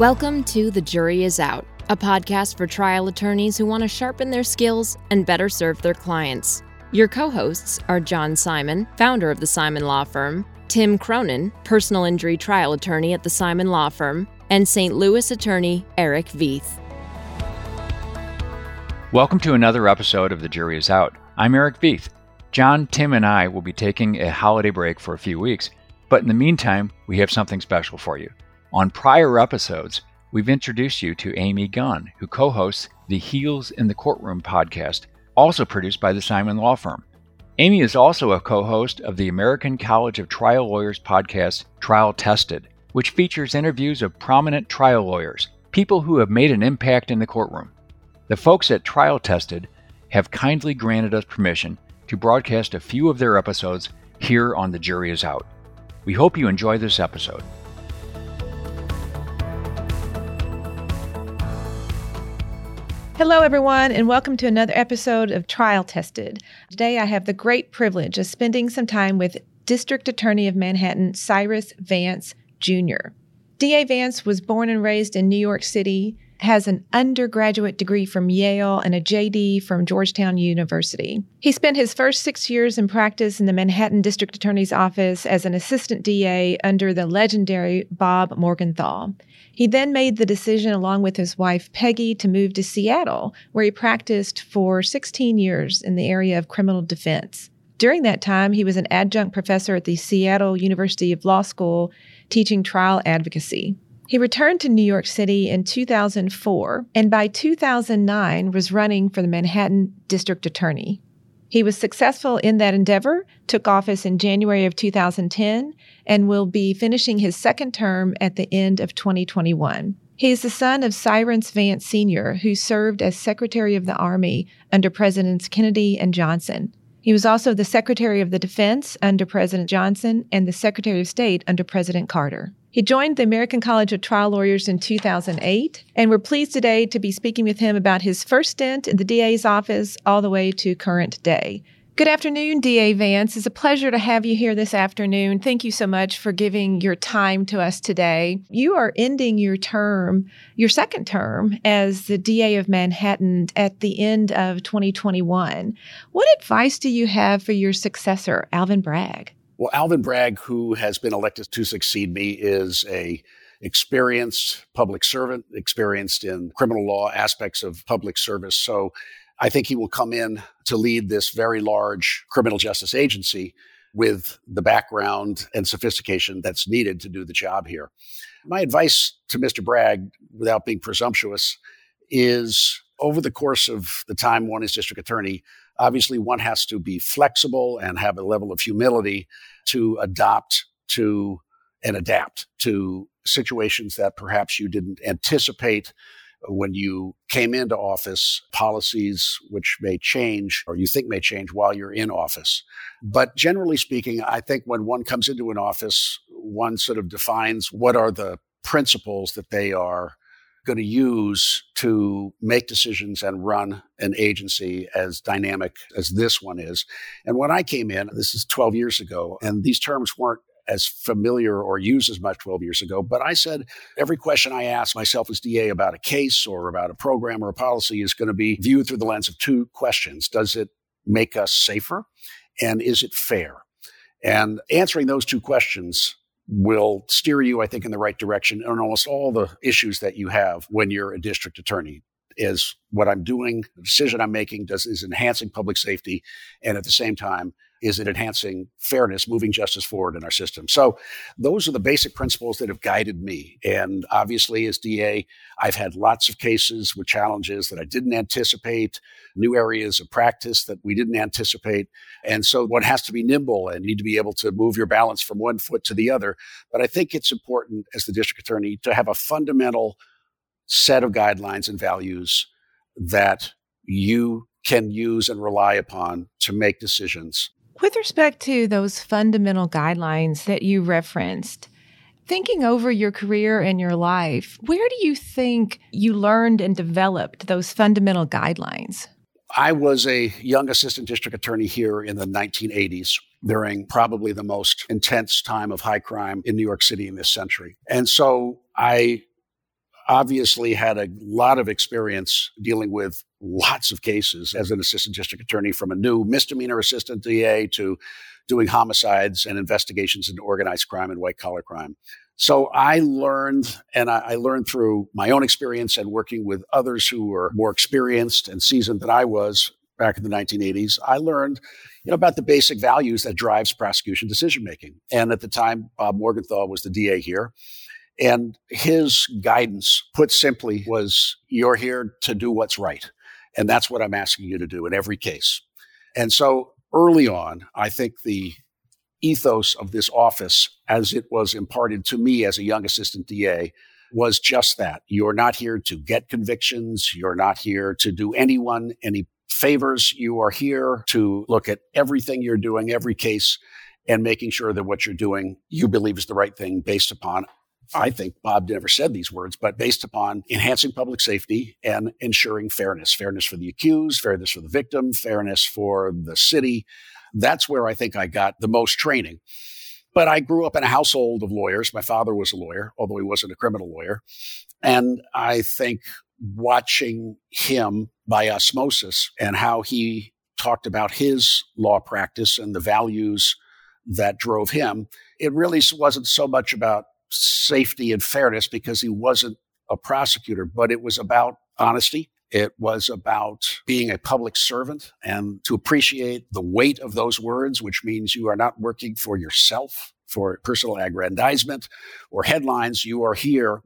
Welcome to The Jury Is Out, a podcast for trial attorneys who want to sharpen their skills and better serve their clients. Your co hosts are John Simon, founder of the Simon Law Firm, Tim Cronin, personal injury trial attorney at the Simon Law Firm, and St. Louis attorney Eric Veith. Welcome to another episode of The Jury Is Out. I'm Eric Veith. John, Tim, and I will be taking a holiday break for a few weeks, but in the meantime, we have something special for you. On prior episodes, we've introduced you to Amy Gunn, who co hosts the Heels in the Courtroom podcast, also produced by the Simon Law Firm. Amy is also a co host of the American College of Trial Lawyers podcast, Trial Tested, which features interviews of prominent trial lawyers, people who have made an impact in the courtroom. The folks at Trial Tested have kindly granted us permission to broadcast a few of their episodes here on The Jury Is Out. We hope you enjoy this episode. Hello, everyone, and welcome to another episode of Trial Tested. Today, I have the great privilege of spending some time with District Attorney of Manhattan, Cyrus Vance Jr. D.A. Vance was born and raised in New York City has an undergraduate degree from Yale and a JD from Georgetown University. He spent his first six years in practice in the Manhattan District Attorney's Office as an assistant DA under the legendary Bob Morgenthau. He then made the decision, along with his wife Peggy, to move to Seattle, where he practiced for 16 years in the area of criminal defense. During that time, he was an adjunct professor at the Seattle University of Law School teaching trial advocacy. He returned to New York City in 2004 and by 2009 was running for the Manhattan District Attorney. He was successful in that endeavor, took office in January of 2010, and will be finishing his second term at the end of 2021. He is the son of Cyrus Vance Sr., who served as Secretary of the Army under Presidents Kennedy and Johnson. He was also the Secretary of the Defense under President Johnson and the Secretary of State under President Carter. He joined the American College of Trial Lawyers in 2008, and we're pleased today to be speaking with him about his first stint in the DA's office all the way to current day. Good afternoon, DA Vance. It's a pleasure to have you here this afternoon. Thank you so much for giving your time to us today. You are ending your term, your second term as the DA of Manhattan at the end of 2021. What advice do you have for your successor, Alvin Bragg? Well, Alvin Bragg, who has been elected to succeed me, is a experienced public servant, experienced in criminal law aspects of public service. So I think he will come in to lead this very large criminal justice agency with the background and sophistication that's needed to do the job here. My advice to Mr. Bragg, without being presumptuous, is over the course of the time one is district attorney, obviously one has to be flexible and have a level of humility to adopt to and adapt to situations that perhaps you didn't anticipate when you came into office, policies which may change or you think may change while you're in office. But generally speaking, I think when one comes into an office, one sort of defines what are the principles that they are going to use to make decisions and run an agency as dynamic as this one is. And when I came in, this is 12 years ago, and these terms weren't as familiar or used as much 12 years ago. But I said every question I ask myself as DA about a case or about a program or a policy is going to be viewed through the lens of two questions. Does it make us safer? And is it fair? And answering those two questions will steer you, I think, in the right direction on almost all the issues that you have when you're a district attorney. Is what I'm doing, the decision I'm making, does is enhancing public safety, and at the same time is it enhancing fairness, moving justice forward in our system? So, those are the basic principles that have guided me. And obviously, as DA, I've had lots of cases with challenges that I didn't anticipate, new areas of practice that we didn't anticipate. And so, one has to be nimble and need to be able to move your balance from one foot to the other. But I think it's important as the district attorney to have a fundamental set of guidelines and values that you can use and rely upon to make decisions with respect to those fundamental guidelines that you referenced, thinking over your career and your life, where do you think you learned and developed those fundamental guidelines? I was a young assistant district attorney here in the 1980s during probably the most intense time of high crime in New York City in this century. And so I obviously had a lot of experience dealing with lots of cases as an assistant district attorney from a new misdemeanor assistant DA to doing homicides and investigations into organized crime and white collar crime. So I learned, and I, learned through my own experience and working with others who were more experienced and seasoned than I was back in the 1980s. I learned, you know, about the basic values that drives prosecution decision making. And at the time, Bob Morgenthau was the DA here. And his guidance, put simply, was you're here to do what's right. And that's what I'm asking you to do in every case. And so early on, I think the ethos of this office, as it was imparted to me as a young assistant DA, was just that. You're not here to get convictions. You're not here to do anyone any favors. You are here to look at everything you're doing, every case, and making sure that what you're doing you believe is the right thing based upon. I think Bob never said these words, but based upon enhancing public safety and ensuring fairness, fairness for the accused, fairness for the victim, fairness for the city, that's where I think I got the most training. But I grew up in a household of lawyers. My father was a lawyer, although he wasn't a criminal lawyer. And I think watching him by osmosis and how he talked about his law practice and the values that drove him, it really wasn't so much about safety and fairness because he wasn't a prosecutor, but it was about honesty it was about being a public servant and to appreciate the weight of those words, which means you are not working for yourself, for personal aggrandizement or headlines. You are here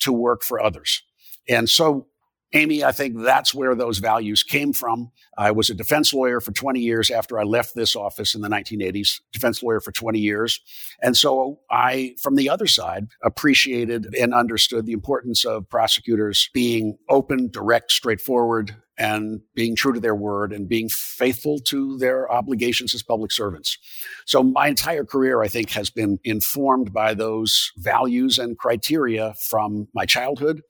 to work for others. And so Amy, I think that's where those values came from. I was a defense lawyer for 20 years after I left this office in the 1980s, defense lawyer for 20 years. And so I, from the other side, appreciated and understood the importance of prosecutors being open, direct, straightforward, and being true to their word and being faithful to their obligations as public servants. So my entire career, I think, has been informed by those values and criteria from my childhood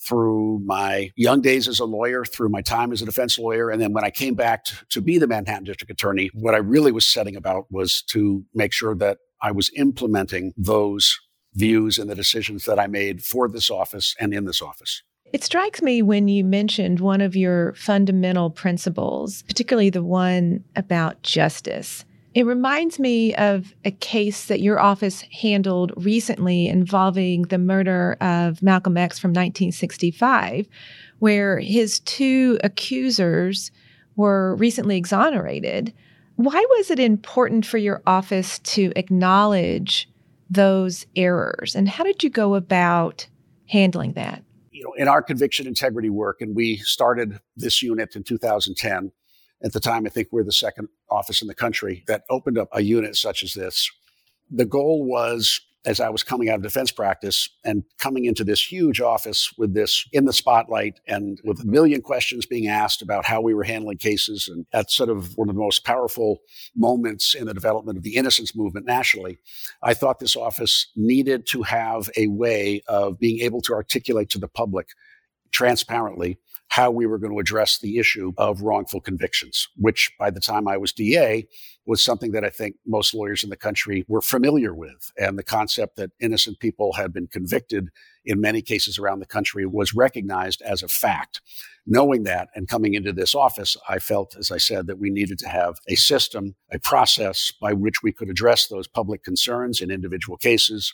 through my young days as a lawyer, through my time as a defense lawyer. And then when I came back to, to be the Manhattan District Attorney, what I really was setting about was to make sure that I was implementing those views and the decisions that I made for this office and in this office. It strikes me when you mentioned one of your fundamental principles, particularly the one about justice. It reminds me of a case that your office handled recently involving the murder of Malcolm X from 1965, where his two accusers were recently exonerated. Why was it important for your office to acknowledge those errors? And how did you go about handling that? You know, in our conviction integrity work, and we started this unit in 2010, at the time, I think we're the second office in the country that opened up a unit such as this. The goal was, as I was coming out of defense practice and coming into this huge office with this in the spotlight and with a million questions being asked about how we were handling cases. And that's sort of one of the most powerful moments in the development of the innocence movement nationally. I thought this office needed to have a way of being able to articulate to the public transparently how we were going to address the issue of wrongful convictions, which by the time I was DA was something that I think most lawyers in the country were familiar with. And the concept that innocent people had been convicted in many cases around the country was recognized as a fact. Knowing that and coming into this office, I felt, as I said, that we needed to have a system, a process by which we could address those public concerns in individual cases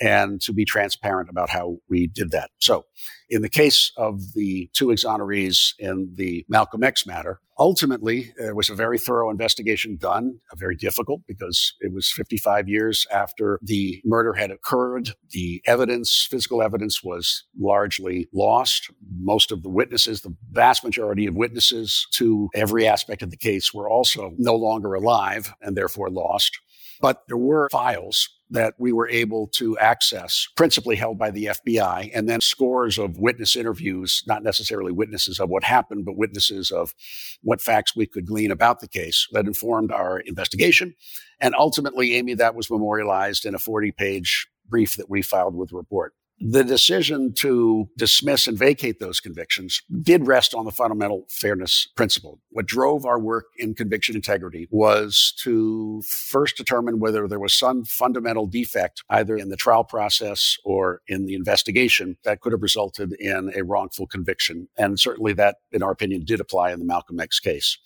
and to be transparent about how we did that. So, in the case of the two exonerees in the Malcolm X matter, ultimately there was a very thorough investigation done, very difficult because it was 55 years after the murder had occurred. The evidence, physical evidence, was largely lost. Most of the witnesses, the vast majority of witnesses to every aspect of the case, were also no longer alive and therefore lost. But there were files that we were able to access, principally held by the FBI, and then scores of witness interviews, not necessarily witnesses of what happened, but witnesses of what facts we could glean about the case that informed our investigation. And ultimately, Amy, that was memorialized in a 40 page brief that we filed with the report. The decision to dismiss and vacate those convictions did rest on the fundamental fairness principle. What drove our work in conviction integrity was to first determine whether there was some fundamental defect either in the trial process or in the investigation that could have resulted in a wrongful conviction. And certainly that, in our opinion, did apply in the Malcolm X case.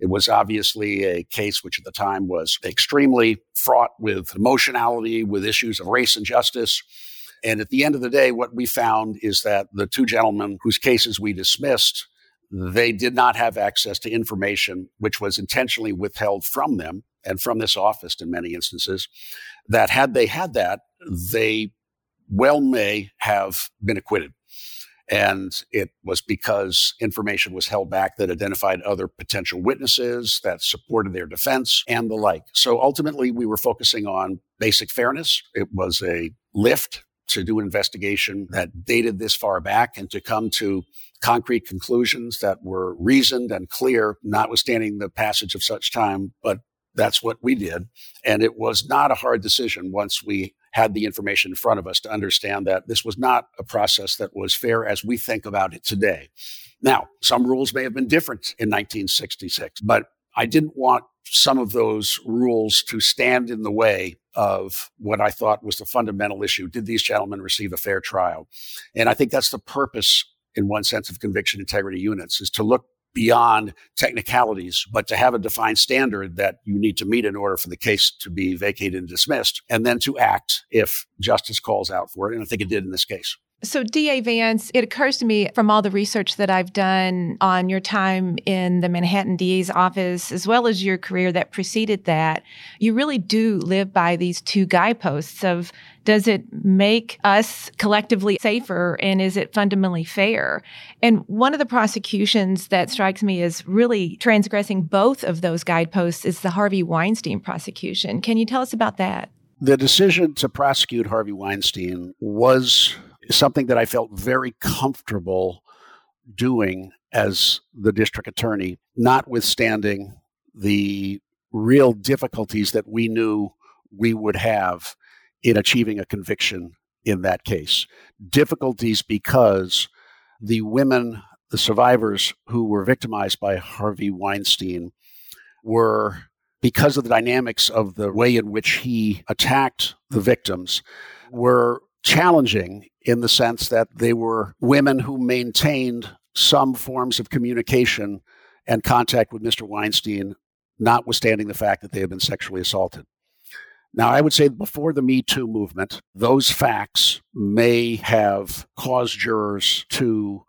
It was obviously a case which at the time was extremely fraught with emotionality, with issues of race and justice and at the end of the day, what we found is that the two gentlemen whose cases we dismissed, they did not have access to information which was intentionally withheld from them and from this office in many instances. That had they had that, they well may have been acquitted. And it was because information was held back that identified other potential witnesses that supported their defense and the like. So ultimately, we were focusing on basic fairness. It was a lift to do an investigation that dated this far back and to come to concrete conclusions that were reasoned and clear, notwithstanding the passage of such time. But that's what we did. And it was not a hard decision once we had the information in front of us to understand that this was not a process that was fair as we think about it today. Now, some rules may have been different in 1966, but I didn't want some of those rules to stand in the way of what I thought was the fundamental issue. Did these gentlemen receive a fair trial? And I think that's the purpose, in one sense, of conviction integrity units is to look beyond technicalities, but to have a defined standard that you need to meet in order for the case to be vacated and dismissed, and then to act if justice calls out for it. And I think it did in this case. So, DA Vance, it occurs to me from all the research that I've done on your time in the Manhattan DA's office, as well as your career that preceded that, you really do live by these two guideposts of does it make us collectively safer and is it fundamentally fair? And one of the prosecutions that strikes me as really transgressing both of those guideposts is the Harvey Weinstein prosecution. Can you tell us about that? The decision to prosecute Harvey Weinstein was something that I felt very comfortable doing as the district attorney, notwithstanding the real difficulties that we knew we would have in achieving a conviction in that case. Difficulties because the women, the survivors who were victimized by Harvey Weinstein, were, because of the dynamics of the way in which he attacked the victims, were challenging in the sense that they were women who maintained some forms of communication and contact with Mr. Weinstein, notwithstanding the fact that they had been sexually assaulted. Now, I would say before the Me Too movement, those facts may have caused jurors to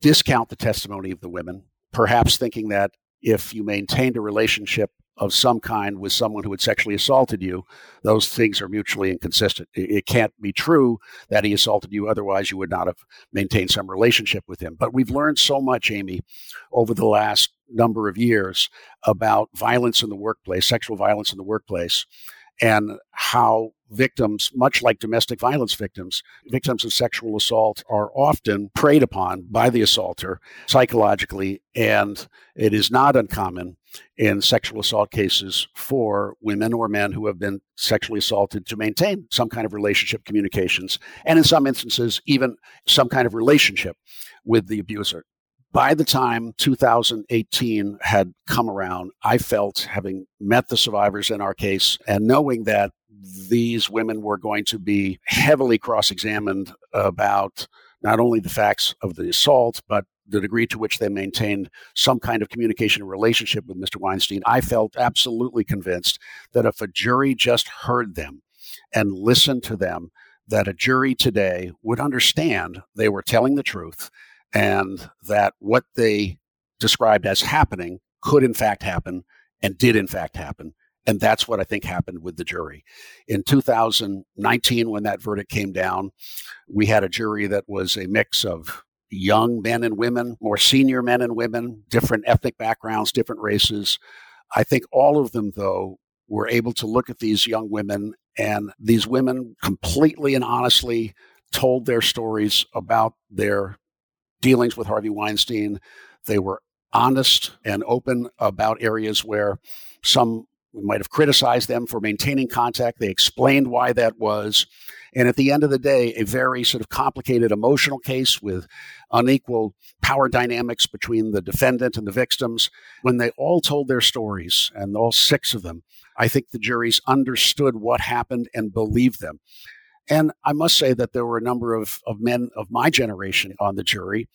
discount the testimony of the women, perhaps thinking that if you maintained a relationship of some kind with someone who had sexually assaulted you, those things are mutually inconsistent. It, can't be true that he assaulted you, otherwise, you would not have maintained some relationship with him. But we've learned so much, Amy, over the last number of years about violence in the workplace, sexual violence in the workplace, and how victims, much like domestic violence victims, victims of sexual assault are often preyed upon by the assaulter psychologically. And it is not uncommon in sexual assault cases for women or men who have been sexually assaulted to maintain some kind of relationship communications, and in some instances, even some kind of relationship with the abuser. By the time 2018 had come around, I felt, having met the survivors in our case and knowing that these women were going to be heavily cross examined about not only the facts of the assault, but the degree to which they maintained some kind of communication relationship with Mr. Weinstein, I felt absolutely convinced that if a jury just heard them and listened to them, that a jury today would understand they were telling the truth and that what they described as happening could in fact happen and did in fact happen. And that's what I think happened with the jury. In 2019, when that verdict came down, we had a jury that was a mix of young men and women, more senior men and women, different ethnic backgrounds, different races. I think all of them, though, were able to look at these young women, and these women completely and honestly told their stories about their dealings with Harvey Weinstein. They were honest and open about areas where some We might have criticized them for maintaining contact. They explained why that was. And at the end of the day, a very sort of complicated emotional case with unequal power dynamics between the defendant and the victims. When they all told their stories, and all six of them, I think the juries understood what happened and believed them. And I must say that there were a number of, of men of my generation on the jury.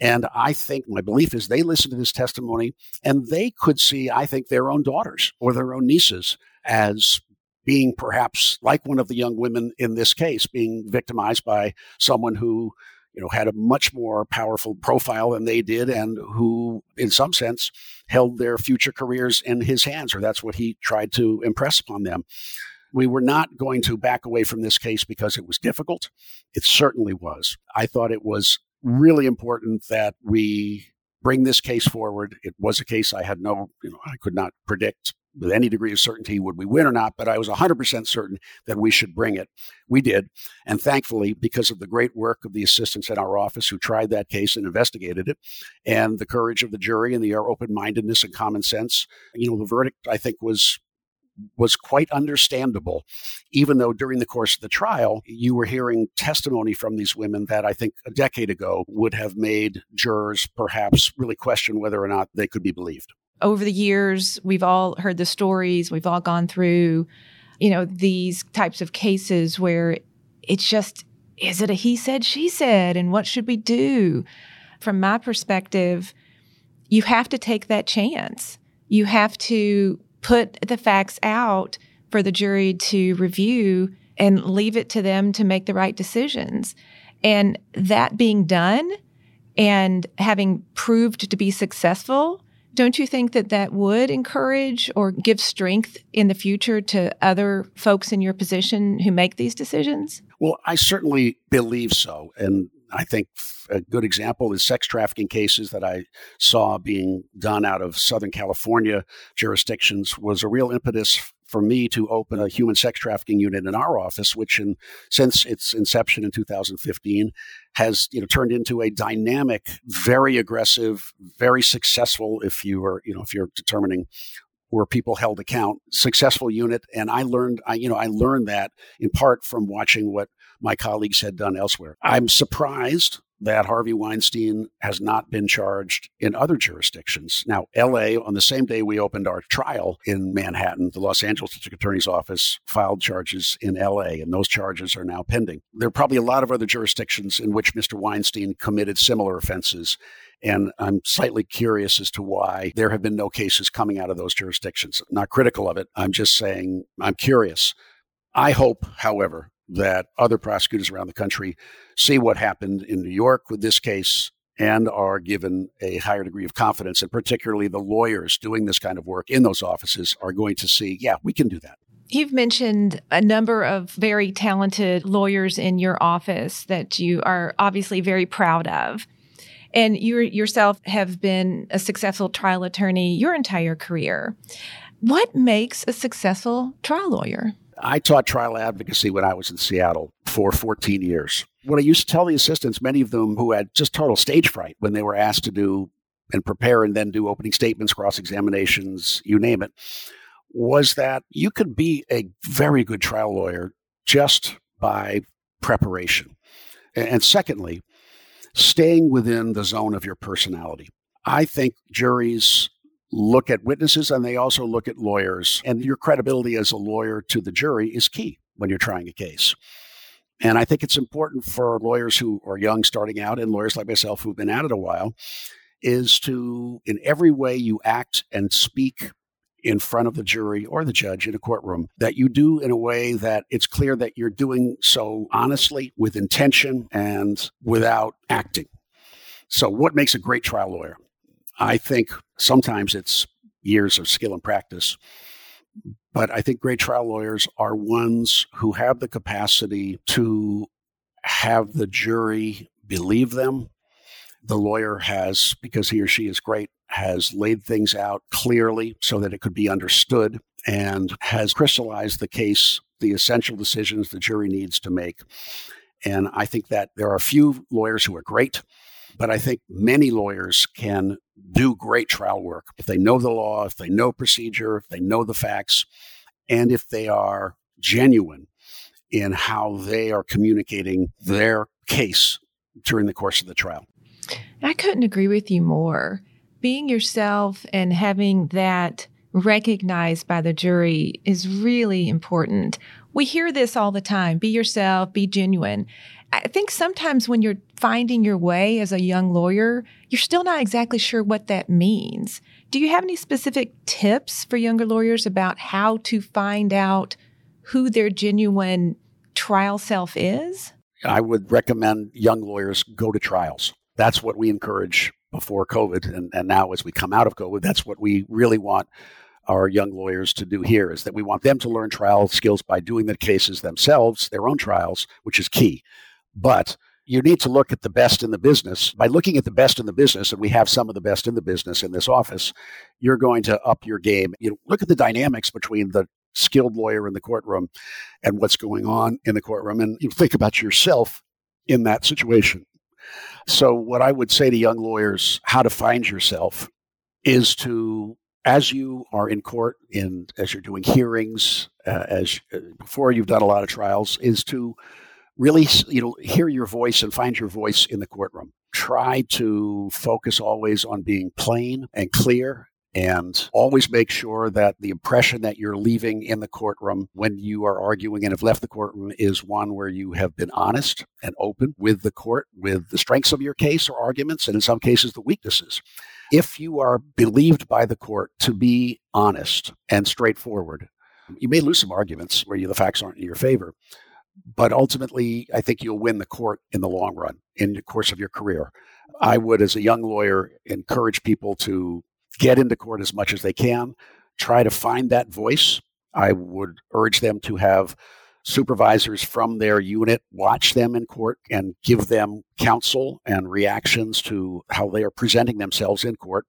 And I think my belief is they listened to this testimony and they could see, I think, their own daughters or their own nieces as being perhaps like one of the young women in this case, being victimized by someone who you know had a much more powerful profile than they did and who in some sense held their future careers in his hands or that's what he tried to impress upon them we were not going to back away from this case because it was difficult. It certainly was. I thought it was really important that we bring this case forward. It was a case I had no, you know, I could not predict with any degree of certainty would we win or not, but I was 100% certain that we should bring it. We did. And thankfully, because of the great work of the assistants in our office who tried that case and investigated it, and the courage of the jury and the open mindedness and common sense, you know, the verdict, I think, was was quite understandable, even though during the course of the trial, you were hearing testimony from these women that I think a decade ago would have made jurors perhaps really question whether or not they could be believed. Over the years, we've all heard the stories, we've all gone through, you know, these types of cases where it's just, is it a he said, she said, and what should we do? From my perspective, you have to take that chance. You have to put the facts out for the jury to review and leave it to them to make the right decisions. And that being done and having proved to be successful, don't you think that that would encourage or give strength in the future to other folks in your position who make these decisions? Well, I certainly believe so. And I think a good example is sex trafficking cases that I saw being done out of Southern California jurisdictions was a real impetus for me to open a human sex trafficking unit in our office, which in, since its inception in 2015 has you know turned into a dynamic, very aggressive, very successful. If you are you know if you're determining where people held account, successful unit, and I learned I you know I learned that in part from watching what my colleagues had done elsewhere. I'm surprised that Harvey Weinstein has not been charged in other jurisdictions. Now, LA, on the same day we opened our trial in Manhattan, the Los Angeles District Attorney's Office filed charges in LA, and those charges are now pending. There are probably a lot of other jurisdictions in which Mr. Weinstein committed similar offenses. And I'm slightly curious as to why there have been no cases coming out of those jurisdictions. Not critical of it. I'm just saying I'm curious. I hope, however, that other prosecutors around the country see what happened in New York with this case and are given a higher degree of confidence. And particularly the lawyers doing this kind of work in those offices are going to see, yeah, we can do that. You've mentioned a number of very talented lawyers in your office that you are obviously very proud of. And you yourself have been a successful trial attorney your entire career. What makes a successful trial lawyer? I taught trial advocacy when I was in Seattle for 14 years. What I used to tell the assistants, many of them who had just total stage fright when they were asked to do and prepare and then do opening statements, cross examinations, you name it, was that you could be a very good trial lawyer just by preparation. And secondly, staying within the zone of your personality. I think juries look at witnesses and they also look at lawyers. And your credibility as a lawyer to the jury is key when you're trying a case. And I think it's important for lawyers who are young starting out and lawyers like myself who've been at it a while is to, in every way you act and speak in front of the jury or the judge in a courtroom, that you do in a way that it's clear that you're doing so honestly, with intention, and without acting. So, what makes a great trial lawyer? I think sometimes it's years of skill and practice. But I think great trial lawyers are ones who have the capacity to have the jury believe them. The lawyer has, because he or she is great, has laid things out clearly so that it could be understood and has crystallized the case, the essential decisions the jury needs to make. And I think that there are a few lawyers who are great But I think many lawyers can do great trial work if they know the law, if they know procedure, if they know the facts, and if they are genuine in how they are communicating their case during the course of the trial. I couldn't agree with you more. Being yourself and having that recognized by the jury is really important. We hear this all the time be yourself, be genuine. I think sometimes when you're finding your way as a young lawyer, you're still not exactly sure what that means. Do you have any specific tips for younger lawyers about how to find out who their genuine trial self is? I would recommend young lawyers go to trials. That's what we encourage before COVID. And, and now, as we come out of COVID, that's what we really want our young lawyers to do here is that we want them to learn trial skills by doing the cases themselves, their own trials, which is key. But you need to look at the best in the business. By looking at the best in the business, and we have some of the best in the business in this office, you're going to up your game. You look at the dynamics between the skilled lawyer in the courtroom and what's going on in the courtroom, and you think about yourself in that situation. So, what I would say to young lawyers, how to find yourself, is to as you are in court, in as you're doing hearings, uh, as uh, before you've done a lot of trials, is to really you know hear your voice and find your voice in the courtroom. Try to focus always on being plain and clear and always make sure that the impression that you're leaving in the courtroom when you are arguing and have left the courtroom is one where you have been honest and open with the court, with the strengths of your case or arguments, and in some cases, the weaknesses. If you are believed by the court to be honest and straightforward, you may lose some arguments where you, the facts aren't in your favor, but ultimately, I think you'll win the court in the long run in the course of your career. I would, as a young lawyer, encourage people to get into court as much as they can, try to find that voice. I would urge them to have supervisors from their unit watch them in court and give them counsel and reactions to how they are presenting themselves in court.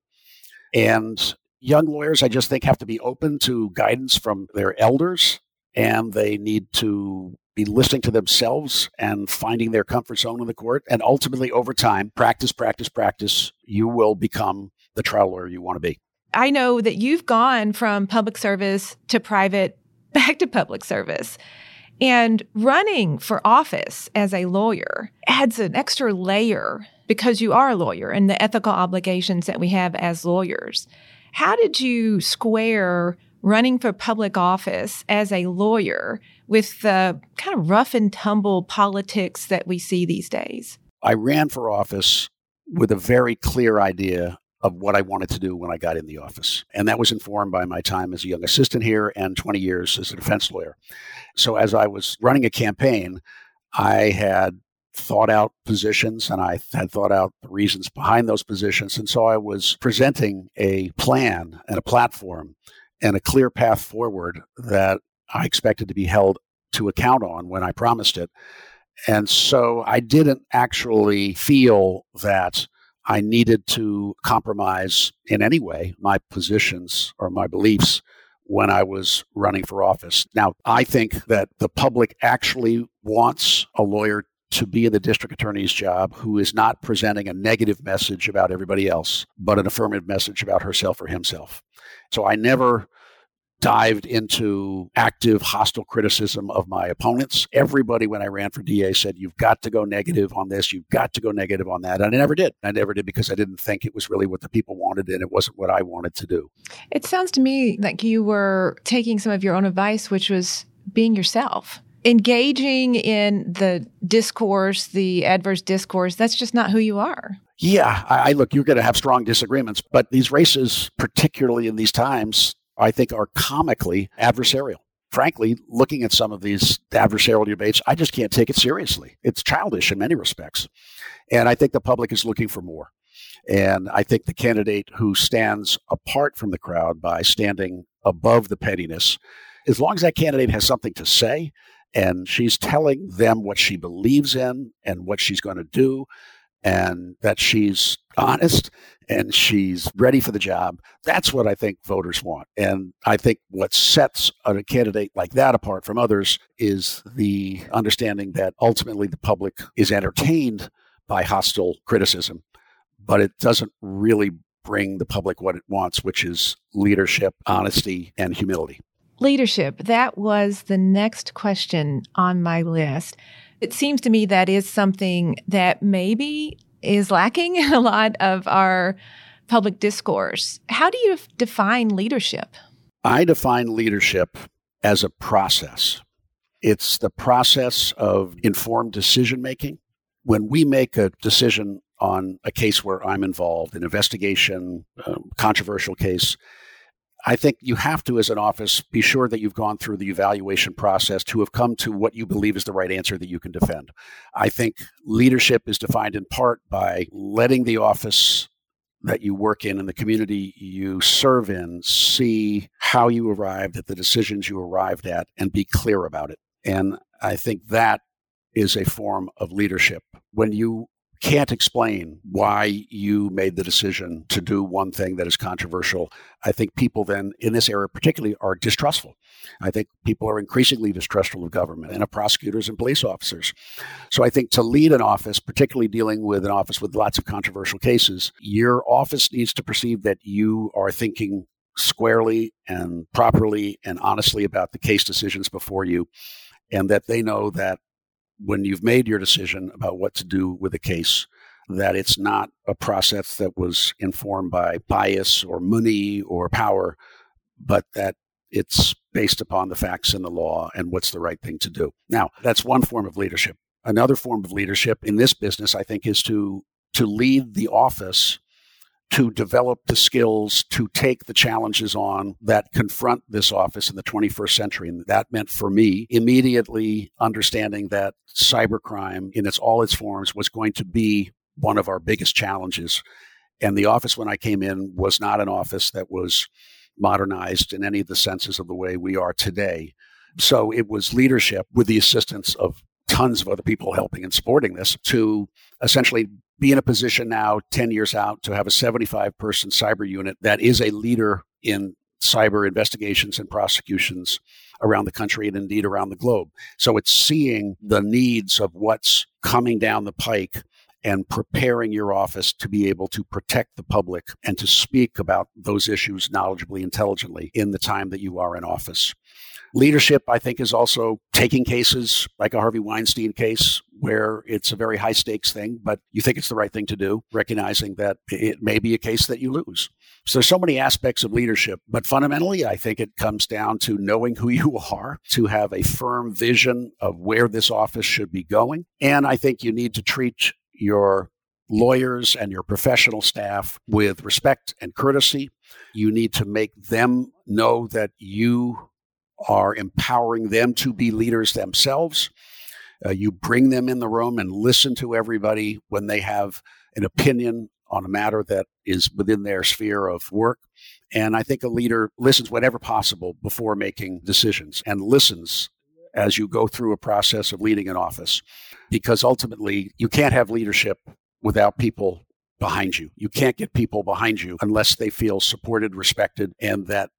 And young lawyers, I just think, have to be open to guidance from their elders and they need to be listening to themselves and finding their comfort zone in the court. And ultimately, over time, practice, practice, practice, you will become the trial lawyer you want to be. I know that you've gone from public service to private back to public service. And running for office as a lawyer adds an extra layer because you are a lawyer and the ethical obligations that we have as lawyers. How did you square running for public office as a lawyer with the kind of rough and tumble politics that we see these days? I ran for office with a very clear idea of what I wanted to do when I got in the office. And that was informed by my time as a young assistant here and 20 years as a defense lawyer. So as I was running a campaign, I had thought out positions and I had thought out the reasons behind those positions. And so I was presenting a plan and a platform and a clear path forward that I expected to be held to account on when I promised it. And so I didn't actually feel that I needed to compromise in any way my positions or my beliefs when I was running for office. Now, I think that the public actually wants a lawyer to be in the district attorney's job who is not presenting a negative message about everybody else, but an affirmative message about herself or himself. So I never dived into active hostile criticism of my opponents. Everybody, when I ran for DA, said, You've got to go negative on this, you've got to go negative on that. And I never did. I never did because I didn't think it was really what the people wanted and it wasn't what I wanted to do. It sounds to me like you were taking some of your own advice, which was being yourself. Engaging in the discourse, the adverse discourse, that's just not who you are. Yeah, I, I look, you're going to have strong disagreements, but these races, particularly in these times, I think are comically adversarial. Frankly, looking at some of these adversarial debates, I just can't take it seriously. It's childish in many respects. And I think the public is looking for more. And I think the candidate who stands apart from the crowd by standing above the pettiness, as long as that candidate has something to say and she's telling them what she believes in and what she's going to do, and that she's honest and she's ready for the job. That's what I think voters want. And I think what sets a candidate like that apart from others is the understanding that ultimately the public is entertained by hostile criticism but it doesn't really bring the public what it wants, which is leadership, honesty, and humility. Leadership. That was the next question on my list. It seems to me that is something that maybe is lacking in a lot of our public discourse. How do you define leadership? I define leadership as a process. It's the process of informed decision making. When we make a decision on a case where I'm involved, an investigation, a controversial case, I think you have to, as an office, be sure that you've gone through the evaluation process to have come to what you believe is the right answer that you can defend. I think leadership is defined in part by letting the office that you work in and the community you serve in see how you arrived at the decisions you arrived at and be clear about it. And I think that is a form of leadership. When you can't explain why you made the decision to do one thing that is controversial, I think people then in this area particularly are distrustful. I think people are increasingly distrustful of government and of prosecutors and police officers. So I think to lead an office, particularly dealing with an office with lots of controversial cases, your office needs to perceive that you are thinking squarely and properly and honestly about the case decisions before you and that they know that when you've made your decision about what to do with a case, that it's not a process that was informed by bias or money or power, but that it's based upon the facts and the law and what's the right thing to do. Now, that's one form of leadership. Another form of leadership in this business, I think, is to to lead the office to develop the skills to take the challenges on that confront this office in the 21st century. And that meant for me immediately understanding that cybercrime in its all its forms was going to be one of our biggest challenges. And the office when I came in was not an office that was modernized in any of the senses of the way we are today. So it was leadership with the assistance of tons of other people helping and supporting this to essentially be in a position now 10 years out to have a 75 person cyber unit that is a leader in cyber investigations and prosecutions around the country and indeed around the globe. So it's seeing the needs of what's coming down the pike and preparing your office to be able to protect the public and to speak about those issues knowledgeably, intelligently in the time that you are in office. Leadership, I think, is also taking cases like a Harvey Weinstein case where it's a very high stakes thing, but you think it's the right thing to do, recognizing that it may be a case that you lose. So there's so many aspects of leadership, but fundamentally, I think it comes down to knowing who you are, to have a firm vision of where this office should be going. And I think you need to treat your lawyers and your professional staff with respect and courtesy. You need to make them know that you are empowering them to be leaders themselves. Uh, you bring them in the room and listen to everybody when they have an opinion on a matter that is within their sphere of work. And I think a leader listens whenever possible before making decisions and listens as you go through a process of leading an office, because ultimately you can't have leadership without people behind you. You can't get people behind you unless they feel supported, respected, and that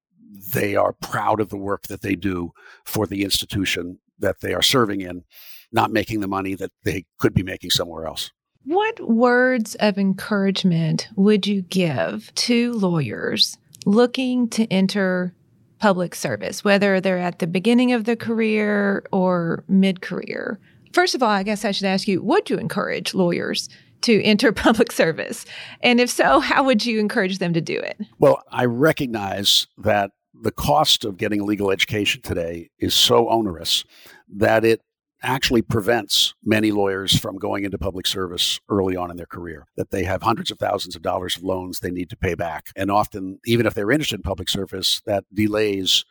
they are proud of the work that they do for the institution that they are serving in, not making the money that they could be making somewhere else. What words of encouragement would you give to lawyers looking to enter public service, whether they're at the beginning of their career or mid career? First of all, I guess I should ask you would you encourage lawyers to enter public service? And if so, how would you encourage them to do it? Well, I recognize that the cost of getting legal education today is so onerous that it actually prevents many lawyers from going into public service early on in their career that they have hundreds of thousands of dollars of loans they need to pay back and often even if they're interested in public service that delays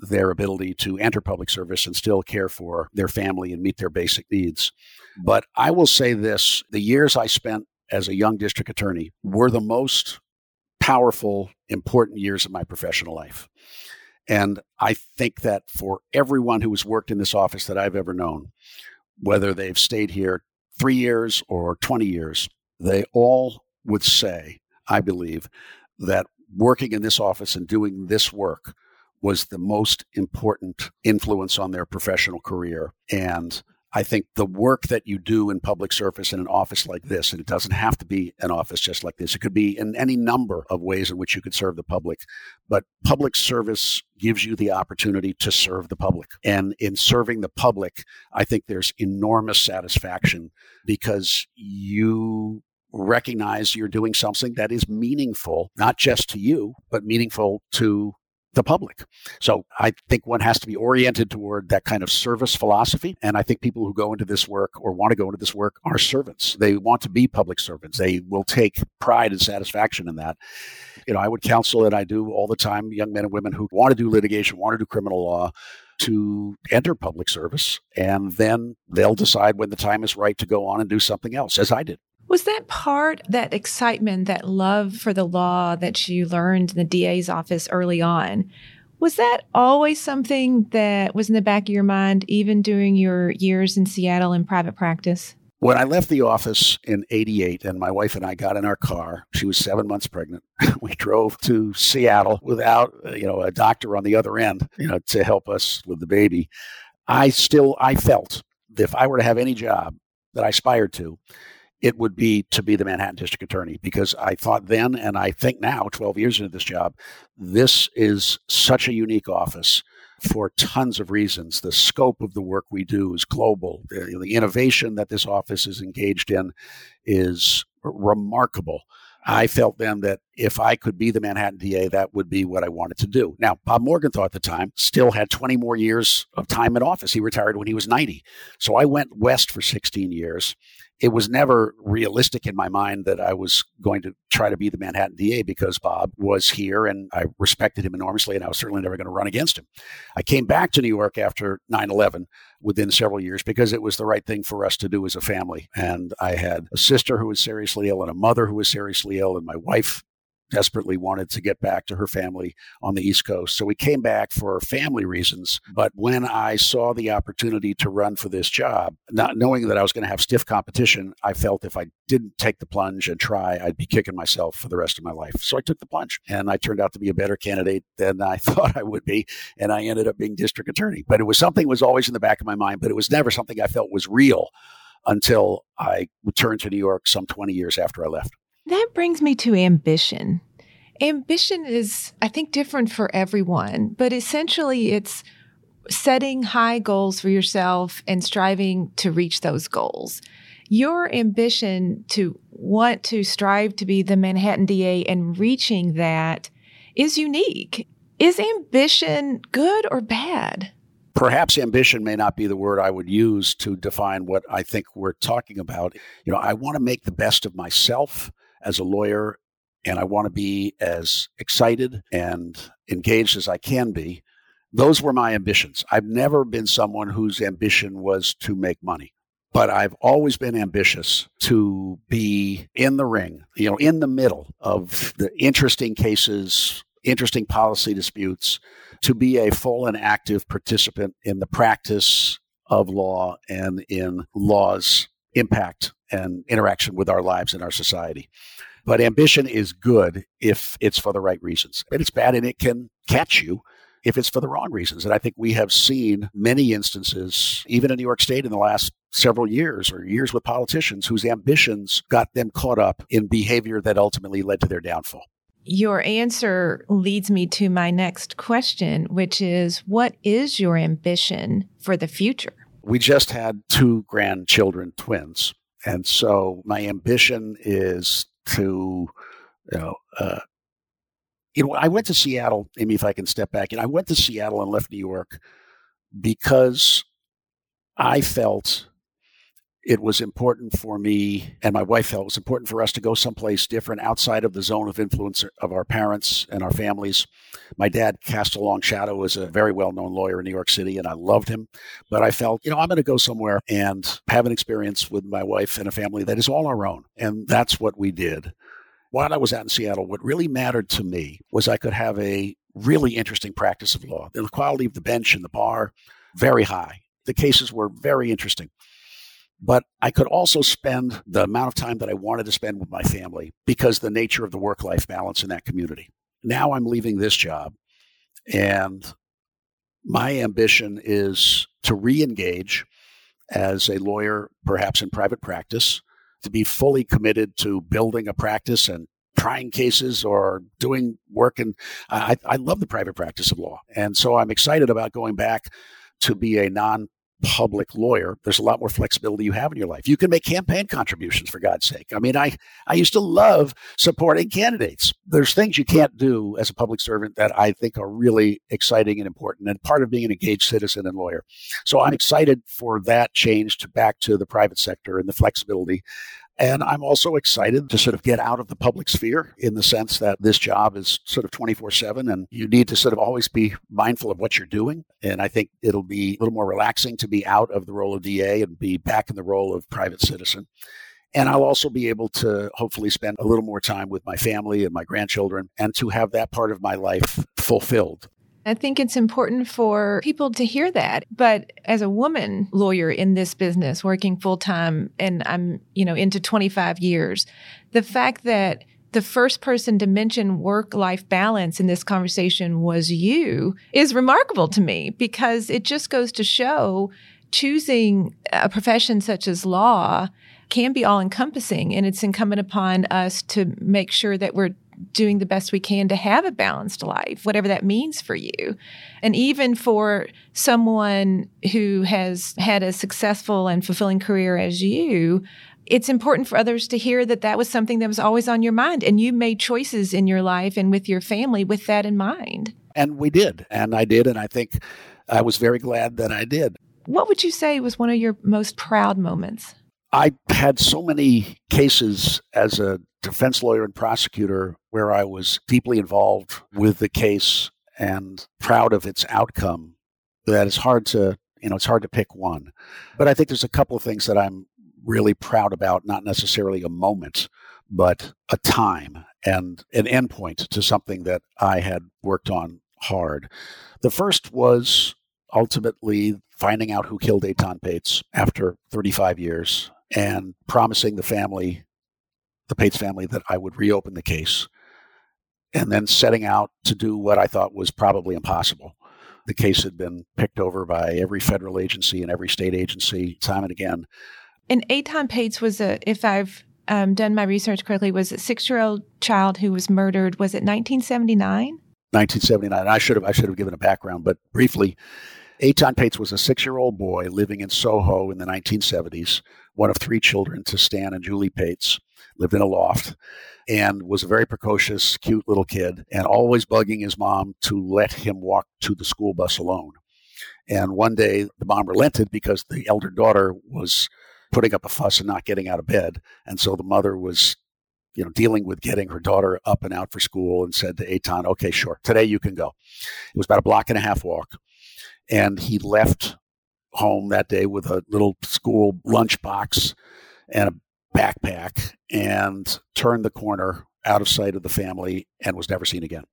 their ability to enter public service and still care for their family and meet their basic needs. But i will say this the years i spent as a young district attorney were the most powerful important years of my professional life. And I think that for everyone who has worked in this office that I've ever known, whether they've stayed here three years or 20 years, they all would say, I believe, that working in this office and doing this work was the most important influence on their professional career. And I think the work that you do in public service in an office like this, and it doesn't have to be an office just like this, it could be in any number of ways in which you could serve the public. But public service gives you the opportunity to serve the public. And in serving the public, I think there's enormous satisfaction because you recognize you're doing something that is meaningful, not just to you, but meaningful to the public. So I think one has to be oriented toward that kind of service philosophy. And I think people who go into this work or want to go into this work are servants. They want to be public servants. They will take pride and satisfaction in that. You know, I would counsel, and I do all the time, young men and women who want to do litigation, want to do criminal law, to enter public service. And then they'll decide when the time is right to go on and do something else, as I did. Was that part, that excitement, that love for the law that you learned in the DA's office early on? Was that always something that was in the back of your mind, even during your years in Seattle in private practice? When I left the office in 88 and my wife and I got in our car, she was seven months pregnant. we drove to Seattle without, uh, you know, a doctor on the other end, you know, to help us with the baby. I still, I felt that if I were to have any job that I aspired to, it would be to be the Manhattan District Attorney because I thought then, and I think now, 12 years into this job, this is such a unique office for tons of reasons. The scope of the work we do is global. The, the innovation that this office is engaged in is remarkable. I felt then that if I could be the Manhattan DA, that would be what I wanted to do. Now, Bob Morgenthau at the time still had 20 more years of time in office. He retired when he was 90. So I went west for 16 years it was never realistic in my mind that I was going to try to be the Manhattan DA because Bob was here and I respected him enormously and I was certainly never going to run against him. I came back to New York after 9 11 within several years because it was the right thing for us to do as a family. And I had a sister who was seriously ill and a mother who was seriously ill, and my wife desperately wanted to get back to her family on the East Coast. So we came back for family reasons. But when I saw the opportunity to run for this job, not knowing that I was going to have stiff competition, I felt if I didn't take the plunge and try, I'd be kicking myself for the rest of my life. So I took the plunge and I turned out to be a better candidate than I thought I would be. And I ended up being district attorney. But it was something that was always in the back of my mind, but it was never something I felt was real until I returned to New York some 20 years after I left. That brings me to ambition. Ambition is, I think, different for everyone, but essentially it's setting high goals for yourself and striving to reach those goals. Your ambition to want to strive to be the Manhattan DA and reaching that is unique. Is ambition good or bad? perhaps ambition may not be the word I would use to define what I think we're talking about. You know, I want to make the best of myself as a lawyer, and I want to be as excited and engaged as I can be. Those were my ambitions. I've never been someone whose ambition was to make money, but I've always been ambitious to be in the ring, you know, in the middle of the interesting cases, interesting policy disputes, to be a full and active participant in the practice of law and in law's impact and interaction with our lives and our society. But ambition is good if it's for the right reasons. And it's bad and it can catch you if it's for the wrong reasons. And I think we have seen many instances, even in New York State in the last several years or years with politicians whose ambitions got them caught up in behavior that ultimately led to their downfall. Your answer leads me to my next question, which is what is your ambition for the future? We just had two grandchildren, twins. And so my ambition is to, you know, uh, you know, I went to Seattle, maybe if I can step back, and I went to Seattle and left New York because I felt it was important for me and my wife felt it was important for us to go someplace different outside of the zone of influence of our parents and our families. My dad cast a long shadow as a very well known lawyer in New York City, and I loved him. But I felt, you know, I'm going to go somewhere and have an experience with my wife and a family that is all our own. And that's what we did. While I was out in Seattle, what really mattered to me was I could have a really interesting practice of law. The quality of the bench and the bar, very high. The cases were very interesting but I could also spend the amount of time that I wanted to spend with my family because the nature of the work life balance in that community. Now I'm leaving this job, and my ambition is to re engage as a lawyer, perhaps in private practice, to be fully committed to building a practice and trying cases or doing work. And I, I love the private practice of law. And so I'm excited about going back to be a non public lawyer, there's a lot more flexibility you have in your life. You can make campaign contributions for God's sake. I mean, I, I used to love supporting candidates. There's things you can't do as a public servant that I think are really exciting and important and part of being an engaged citizen and lawyer. So I'm excited for that change to back to the private sector and the flexibility and I'm also excited to sort of get out of the public sphere in the sense that this job is sort of 24 7 and you need to sort of always be mindful of what you're doing. And I think it'll be a little more relaxing to be out of the role of DA and be back in the role of private citizen. And I'll also be able to hopefully spend a little more time with my family and my grandchildren and to have that part of my life fulfilled. I think it's important for people to hear that. But as a woman lawyer in this business, working full time, and I'm, you know, into 25 years, the fact that the first person to mention work life balance in this conversation was you is remarkable to me because it just goes to show choosing a profession such as law can be all encompassing and it's incumbent upon us to make sure that we're doing the best we can to have a balanced life, whatever that means for you. And even for someone who has had a successful and fulfilling career as you, it's important for others to hear that that was something that was always on your mind and you made choices in your life and with your family with that in mind. And we did. And I did. And I think I was very glad that I did. What would you say was one of your most proud moments? I had so many cases as a defense lawyer and prosecutor where I was deeply involved with the case and proud of its outcome that it's hard to, you know, it's hard to pick one. But I think there's a couple of things that I'm really proud about, not necessarily a moment, but a time and an endpoint to something that I had worked on hard. The first was ultimately finding out who killed Etan Patz after 35 years and promising the family the Patz family that I would reopen the case and then setting out to do what I thought was probably impossible. The case had been picked over by every federal agency and every state agency time and again. And Etan Patz was a, if I've um, done my research correctly, was a six-year-old child who was murdered. Was it 1979? 1979. I should have I should have given a background, but briefly, Etan Patz was a six-year-old boy living in Soho in the 1970s, one of three children to Stan and Julie Patz lived in a loft, and was a very precocious, cute little kid, and always bugging his mom to let him walk to the school bus alone. And one day, the mom relented because the elder daughter was putting up a fuss and not getting out of bed. And so the mother was, you know, dealing with getting her daughter up and out for school and said to Etan, okay, sure, today you can go. It was about a block and a half walk. And he left home that day with a little school lunchbox and a backpack and turned the corner out of sight of the family and was never seen again.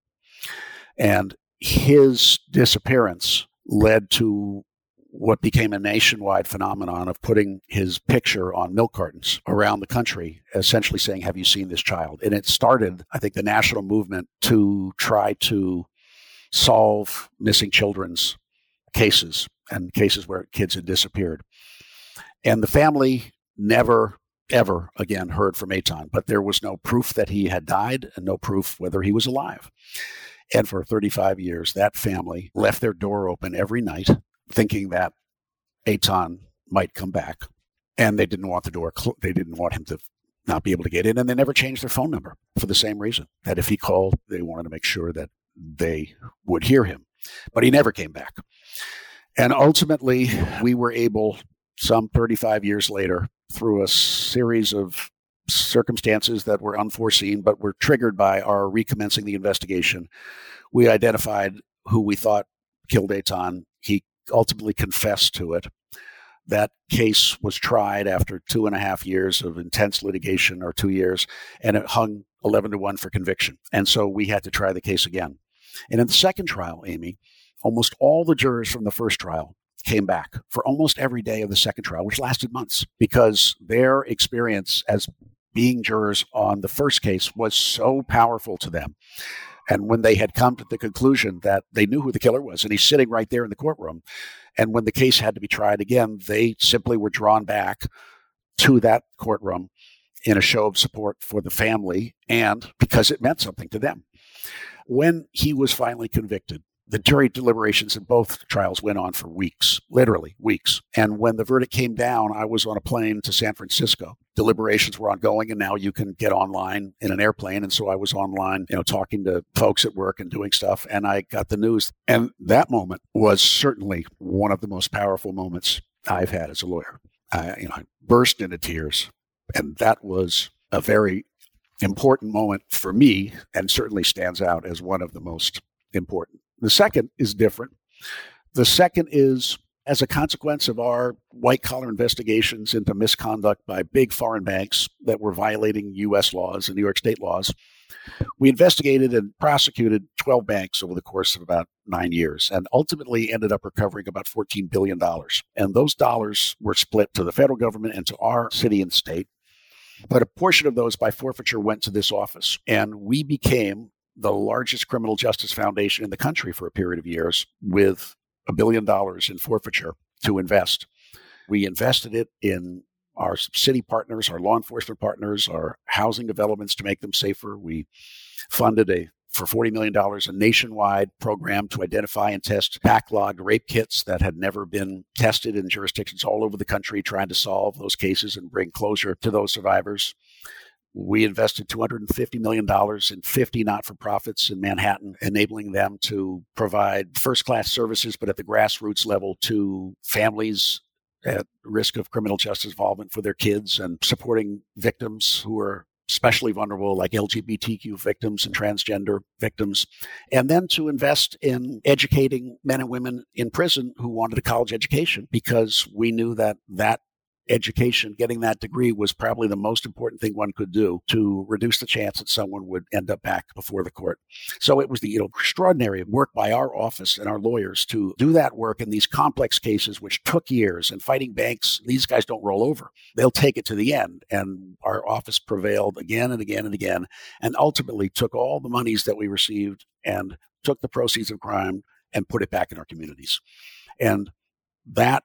And his disappearance led to what became a nationwide phenomenon of putting his picture on milk cartons around the country, essentially saying, Have you seen this child? And it started, I think, the national movement to try to solve missing children's cases and cases where kids had disappeared. And the family never ever again heard from Etan, but there was no proof that he had died and no proof whether he was alive. And for 35 years, that family left their door open every night, thinking that Etan might come back. And they didn't want the door, cl- they didn't want him to not be able to get in. And they never changed their phone number for the same reason that if he called, they wanted to make sure that they would hear him. But he never came back. And ultimately, we were able, some 35 years later, through a series of circumstances that were unforeseen but were triggered by our recommencing the investigation. We identified who we thought killed Etan. He ultimately confessed to it. That case was tried after two and a half years of intense litigation, or two years, and it hung 11 to 1 for conviction. And so we had to try the case again. And in the second trial, Amy, almost all the jurors from the first trial came back for almost every day of the second trial, which lasted months, because their experience as being jurors on the first case was so powerful to them. And when they had come to the conclusion that they knew who the killer was, and he's sitting right there in the courtroom, and when the case had to be tried again, they simply were drawn back to that courtroom in a show of support for the family and because it meant something to them. When he was finally convicted, the jury deliberations in both trials went on for weeks, literally weeks. And when the verdict came down, I was on a plane to San Francisco. Deliberations were ongoing, and now you can get online in an airplane. And so I was online, you know, talking to folks at work and doing stuff. And I got the news. And that moment was certainly one of the most powerful moments I've had as a lawyer. I, you know, I burst into tears. And that was a very important moment for me and certainly stands out as one of the most important. The second is different. The second is as a consequence of our white collar investigations into misconduct by big foreign banks that were violating U.S. laws and New York state laws, we investigated and prosecuted 12 banks over the course of about nine years and ultimately ended up recovering about $14 billion. And those dollars were split to the federal government and to our city and state. But a portion of those by forfeiture went to this office. And we became the largest criminal justice foundation in the country for a period of years with a billion dollars in forfeiture to invest. We invested it in our city partners, our law enforcement partners, our housing developments to make them safer. We funded a for $40 million a nationwide program to identify and test backlogged rape kits that had never been tested in jurisdictions all over the country, trying to solve those cases and bring closure to those survivors. We invested $250 million in 50 not for profits in Manhattan, enabling them to provide first class services, but at the grassroots level to families at risk of criminal justice involvement for their kids and supporting victims who are especially vulnerable, like LGBTQ victims and transgender victims, and then to invest in educating men and women in prison who wanted a college education because we knew that that education, getting that degree was probably the most important thing one could do to reduce the chance that someone would end up back before the court. So it was the you know, extraordinary work by our office and our lawyers to do that work in these complex cases, which took years. And fighting banks, these guys don't roll over; they'll take it to the end. And our office prevailed again and again and again, and ultimately took all the monies that we received and took the proceeds of crime and put it back in our communities. And that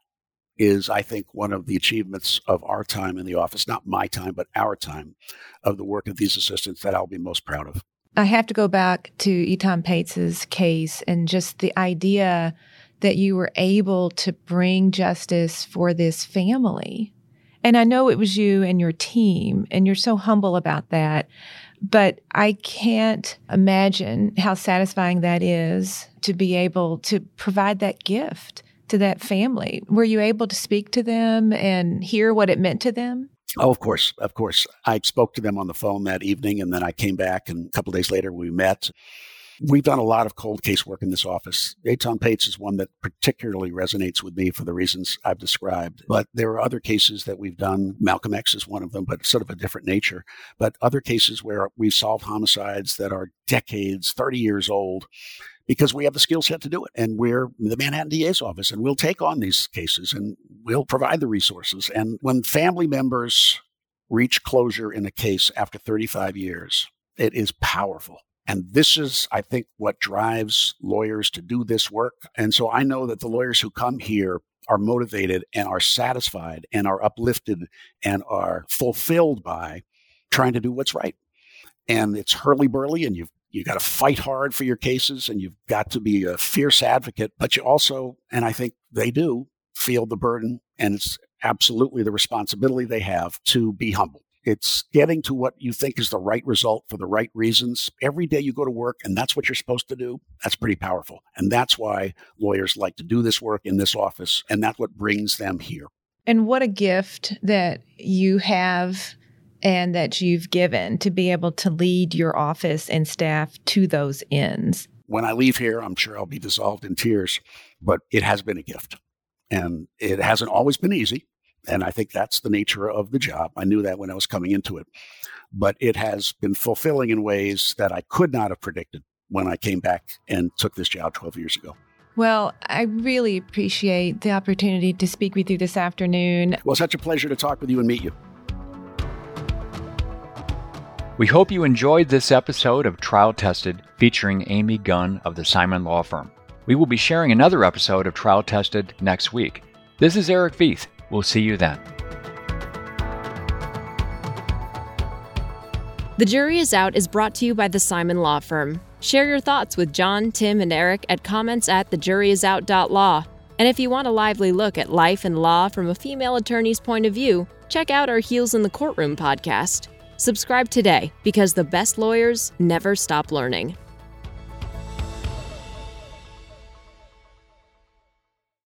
is, I think, one of the achievements of our time in the office, not my time, but our time of the work of these assistants that I'll be most proud of. I have to go back to Etan Patz's case and just the idea that you were able to bring justice for this family. And I know it was you and your team, and you're so humble about that. But I can't imagine how satisfying that is to be able to provide that gift to that family. Were you able to speak to them and hear what it meant to them? Oh, of course, of course. I spoke to them on the phone that evening, and then I came back, and a couple days later we met. We've done a lot of cold case work in this office. Etan Patz is one that particularly resonates with me for the reasons I've described. But there are other cases that we've done. Malcolm X is one of them, but sort of a different nature. But other cases where we've solved homicides that are decades, 30 years old, because we have the skill set to do it. And we're the Manhattan DA's office, and we'll take on these cases and we'll provide the resources. And when family members reach closure in a case after 35 years, it is powerful. And this is, I think, what drives lawyers to do this work. And so I know that the lawyers who come here are motivated and are satisfied and are uplifted and are fulfilled by trying to do what's right. And it's hurly burly, and you've you got to fight hard for your cases and you've got to be a fierce advocate, but you also, and I think they do, feel the burden and it's absolutely the responsibility they have to be humble. It's getting to what you think is the right result for the right reasons. Every day you go to work and that's what you're supposed to do. That's pretty powerful. And that's why lawyers like to do this work in this office. And that's what brings them here. And what a gift that you have and that you've given to be able to lead your office and staff to those ends. When I leave here, I'm sure I'll be dissolved in tears, but it has been a gift. And it hasn't always been easy. And I think that's the nature of the job. I knew that when I was coming into it. But it has been fulfilling in ways that I could not have predicted when I came back and took this job 12 years ago. Well, I really appreciate the opportunity to speak with you this afternoon. Well, such a pleasure to talk with you and meet you. We hope you enjoyed this episode of Trial Tested featuring Amy Gunn of the Simon Law Firm. We will be sharing another episode of Trial Tested next week. This is Eric Veith. We'll see you then. The Jury is Out is brought to you by the Simon Law Firm. Share your thoughts with John, Tim, and Eric at comments at thejuryisout.law. And if you want a lively look at life and law from a female attorney's point of view, check out our Heels in the Courtroom podcast. Subscribe today because the best lawyers never stop learning.